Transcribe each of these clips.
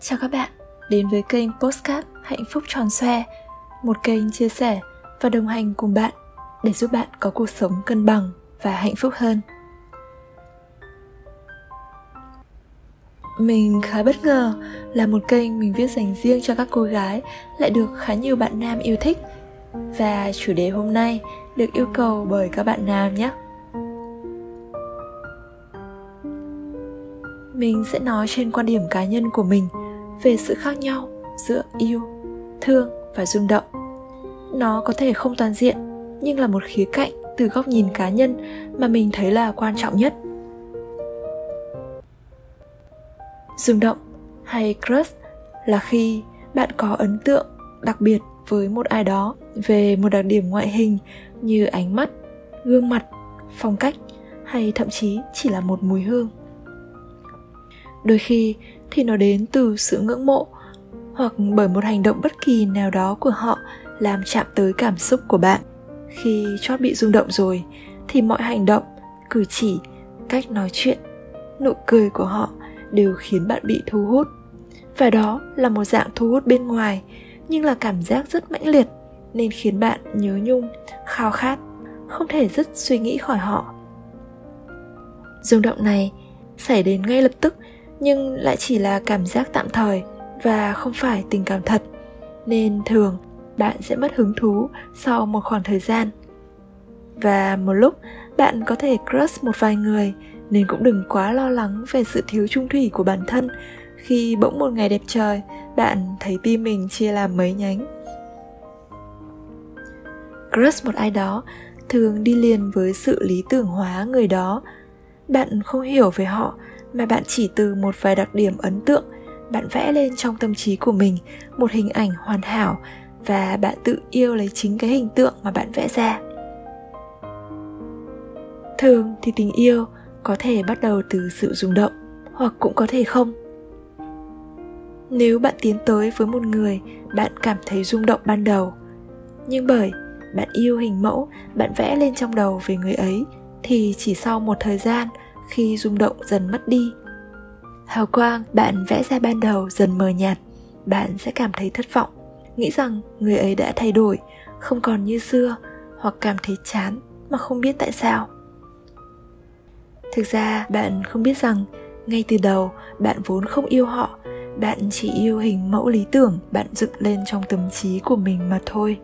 Chào các bạn, đến với kênh Postcard Hạnh phúc tròn xoe Một kênh chia sẻ và đồng hành cùng bạn để giúp bạn có cuộc sống cân bằng và hạnh phúc hơn. Mình khá bất ngờ là một kênh mình viết dành riêng cho các cô gái lại được khá nhiều bạn nam yêu thích. Và chủ đề hôm nay được yêu cầu bởi các bạn nam nhé. Mình sẽ nói trên quan điểm cá nhân của mình về sự khác nhau giữa yêu, thương và rung động. Nó có thể không toàn diện, nhưng là một khía cạnh từ góc nhìn cá nhân mà mình thấy là quan trọng nhất. Rung động hay crush là khi bạn có ấn tượng đặc biệt với một ai đó về một đặc điểm ngoại hình như ánh mắt, gương mặt, phong cách hay thậm chí chỉ là một mùi hương. Đôi khi thì nó đến từ sự ngưỡng mộ, hoặc bởi một hành động bất kỳ nào đó của họ làm chạm tới cảm xúc của bạn. Khi chót bị rung động rồi, thì mọi hành động, cử chỉ, cách nói chuyện, nụ cười của họ đều khiến bạn bị thu hút. Và đó là một dạng thu hút bên ngoài, nhưng là cảm giác rất mãnh liệt, nên khiến bạn nhớ nhung, khao khát, không thể dứt suy nghĩ khỏi họ. Rung động này xảy đến ngay lập tức nhưng lại chỉ là cảm giác tạm thời và không phải tình cảm thật. Nên thường, bạn sẽ mất hứng thú sau một khoảng thời gian. Và một lúc, bạn có thể crush một vài người, nên cũng đừng quá lo lắng về sự thiếu trung thủy của bản thân. Khi bỗng một ngày đẹp trời, bạn thấy tim mình chia làm mấy nhánh. Crush một ai đó thường đi liền với sự lý tưởng hóa người đó. Bạn không hiểu về họ mà bạn chỉ từ một vài đặc điểm ấn tượng bạn vẽ lên trong tâm trí của mình, một hình ảnh hoàn hảo và bạn tự yêu lấy chính cái hình tượng mà bạn vẽ ra. Thường thì tình yêu có thể bắt đầu từ sự rung động hoặc cũng có thể không. Nếu bạn tiến tới với một người bạn cảm thấy rung động ban đầu, nhưng bởi bạn yêu hình mẫu bạn vẽ lên trong đầu về người ấy, thì chỉ sau một thời gian khi rung động dần mất đi. Hào quang, bạn vẽ ra ban đầu dần mờ nhạt, bạn sẽ cảm thấy thất vọng, nghĩ rằng người ấy đã thay đổi, không còn như xưa, hoặc cảm thấy chán mà không biết tại sao. Thực ra, bạn không biết rằng, ngay từ đầu, bạn vốn không yêu họ, bạn chỉ yêu hình mẫu lý tưởng bạn dựng lên trong tâm trí của mình mà thôi.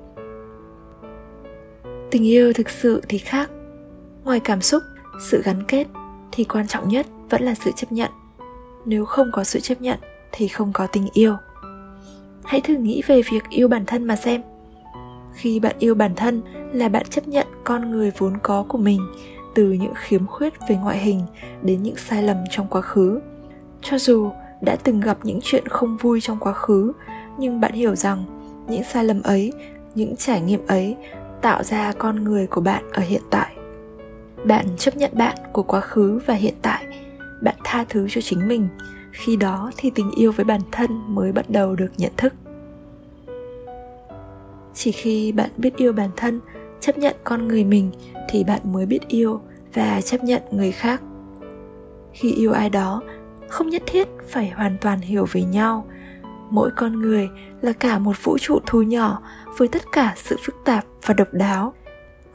Tình yêu thực sự thì khác. Ngoài cảm xúc, sự gắn kết thì quan trọng nhất vẫn là sự chấp nhận. Nếu không có sự chấp nhận thì không có tình yêu. Hãy thử nghĩ về việc yêu bản thân mà xem. Khi bạn yêu bản thân là bạn chấp nhận con người vốn có của mình, từ những khiếm khuyết về ngoại hình đến những sai lầm trong quá khứ. Cho dù đã từng gặp những chuyện không vui trong quá khứ, nhưng bạn hiểu rằng những sai lầm ấy, những trải nghiệm ấy tạo ra con người của bạn ở hiện tại bạn chấp nhận bạn của quá khứ và hiện tại. Bạn tha thứ cho chính mình. Khi đó thì tình yêu với bản thân mới bắt đầu được nhận thức. Chỉ khi bạn biết yêu bản thân, chấp nhận con người mình thì bạn mới biết yêu và chấp nhận người khác. Khi yêu ai đó, không nhất thiết phải hoàn toàn hiểu về nhau. Mỗi con người là cả một vũ trụ thu nhỏ với tất cả sự phức tạp và độc đáo.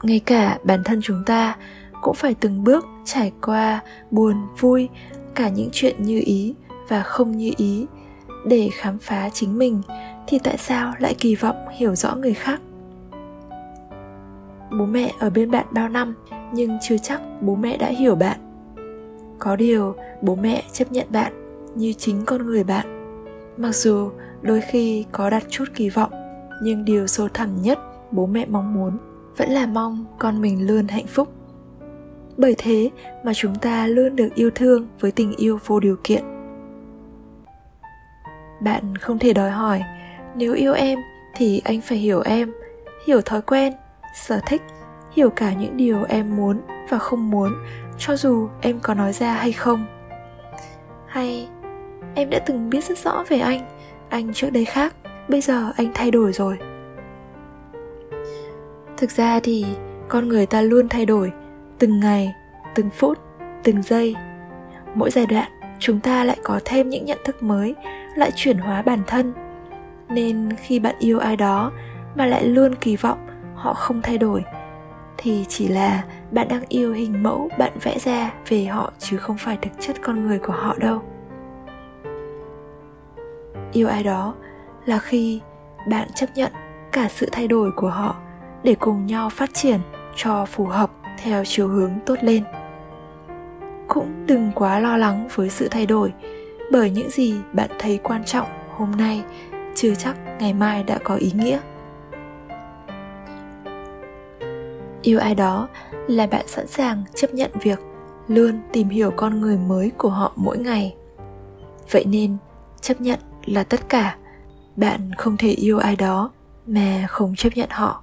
Ngay cả bản thân chúng ta cũng phải từng bước trải qua buồn, vui, cả những chuyện như ý và không như ý để khám phá chính mình, thì tại sao lại kỳ vọng hiểu rõ người khác? Bố mẹ ở bên bạn bao năm, nhưng chưa chắc bố mẹ đã hiểu bạn. Có điều, bố mẹ chấp nhận bạn như chính con người bạn. Mặc dù đôi khi có đặt chút kỳ vọng, nhưng điều sâu thẳm nhất bố mẹ mong muốn vẫn là mong con mình luôn hạnh phúc bởi thế mà chúng ta luôn được yêu thương với tình yêu vô điều kiện. Bạn không thể đòi hỏi, nếu yêu em thì anh phải hiểu em, hiểu thói quen, sở thích, hiểu cả những điều em muốn và không muốn, cho dù em có nói ra hay không. Hay, em đã từng biết rất rõ về anh anh trước đây khác, bây giờ anh thay đổi rồi. Thực ra thì con người ta luôn thay đổi từng ngày, từng phút, từng giây. Mỗi giai đoạn, chúng ta lại có thêm những nhận thức mới, lại chuyển hóa bản thân. Nên khi bạn yêu ai đó mà lại luôn kỳ vọng họ không thay đổi, thì chỉ là bạn đang yêu hình mẫu bạn vẽ ra về họ chứ không phải thực chất con người của họ đâu. Yêu ai đó là khi bạn chấp nhận cả sự thay đổi của họ để cùng nhau phát triển cho phù hợp theo chiều hướng tốt lên. Cũng đừng quá lo lắng với sự thay đổi, bởi những gì bạn thấy quan trọng hôm nay chưa chắc ngày mai đã có ý nghĩa. Yêu ai đó là bạn sẵn sàng chấp nhận việc luôn tìm hiểu con người mới của họ mỗi ngày. Vậy nên, chấp nhận là tất cả. Bạn không thể yêu ai đó mà không chấp nhận họ.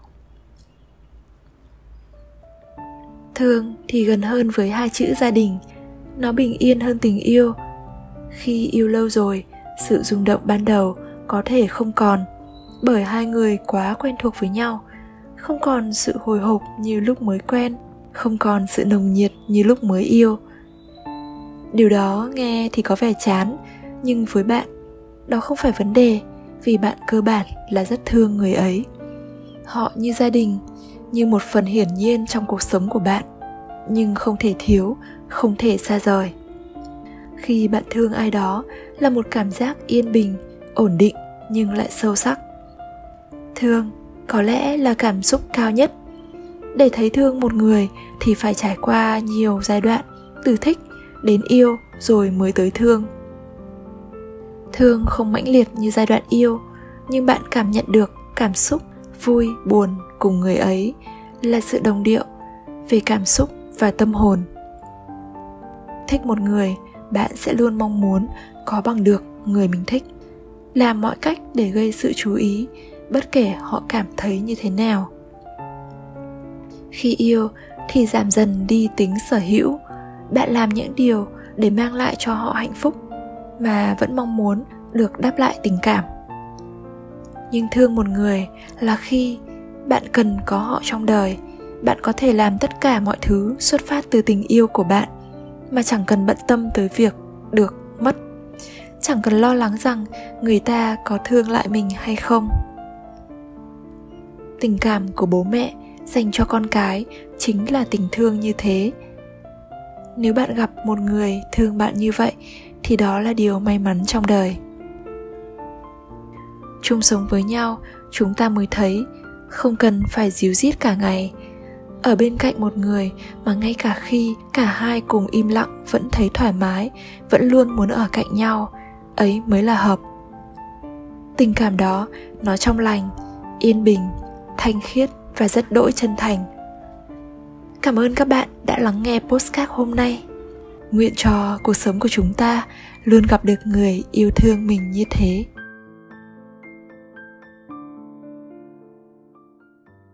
Thương thì gần hơn với hai chữ gia đình. Nó bình yên hơn tình yêu. Khi yêu lâu rồi, sự rung động ban đầu có thể không còn, bởi hai người quá quen thuộc với nhau. Không còn sự hồi hộp như lúc mới quen, không còn sự nồng nhiệt như lúc mới yêu. Điều đó nghe thì có vẻ chán, nhưng với bạn, đó không phải vấn đề, vì bạn cơ bản là rất thương người ấy. Họ như gia đình như một phần hiển nhiên trong cuộc sống của bạn, nhưng không thể thiếu, không thể xa rời. Khi bạn thương ai đó là một cảm giác yên bình, ổn định nhưng lại sâu sắc. Thương có lẽ là cảm xúc cao nhất. Để thấy thương một người thì phải trải qua nhiều giai đoạn, từ thích đến yêu rồi mới tới thương. Thương không mãnh liệt như giai đoạn yêu, nhưng bạn cảm nhận được cảm xúc vui, buồn cùng người ấy là sự đồng điệu về cảm xúc và tâm hồn. Thích một người, bạn sẽ luôn mong muốn có bằng được người mình thích. Làm mọi cách để gây sự chú ý, bất kể họ cảm thấy như thế nào. Khi yêu thì giảm dần đi tính sở hữu. Bạn làm những điều để mang lại cho họ hạnh phúc mà vẫn mong muốn được đáp lại tình cảm. Nhưng thương một người là khi bạn cần có họ trong đời. Bạn có thể làm tất cả mọi thứ xuất phát từ tình yêu của bạn, mà chẳng cần bận tâm tới việc được mất. Chẳng cần lo lắng rằng người ta có thương lại mình hay không. Tình cảm của bố mẹ dành cho con cái chính là tình thương như thế. Nếu bạn gặp một người thương bạn như vậy, thì đó là điều may mắn trong đời. Chung sống với nhau, chúng ta mới thấy không cần phải díu dít cả ngày. Ở bên cạnh một người mà ngay cả khi cả hai cùng im lặng vẫn thấy thoải mái, vẫn luôn muốn ở cạnh nhau, ấy mới là hợp. Tình cảm đó, nó trong lành, yên bình, thanh khiết và rất đỗi chân thành. Cảm ơn các bạn đã lắng nghe postcard hôm nay. Nguyện cho cuộc sống của chúng ta luôn gặp được người yêu thương mình như thế.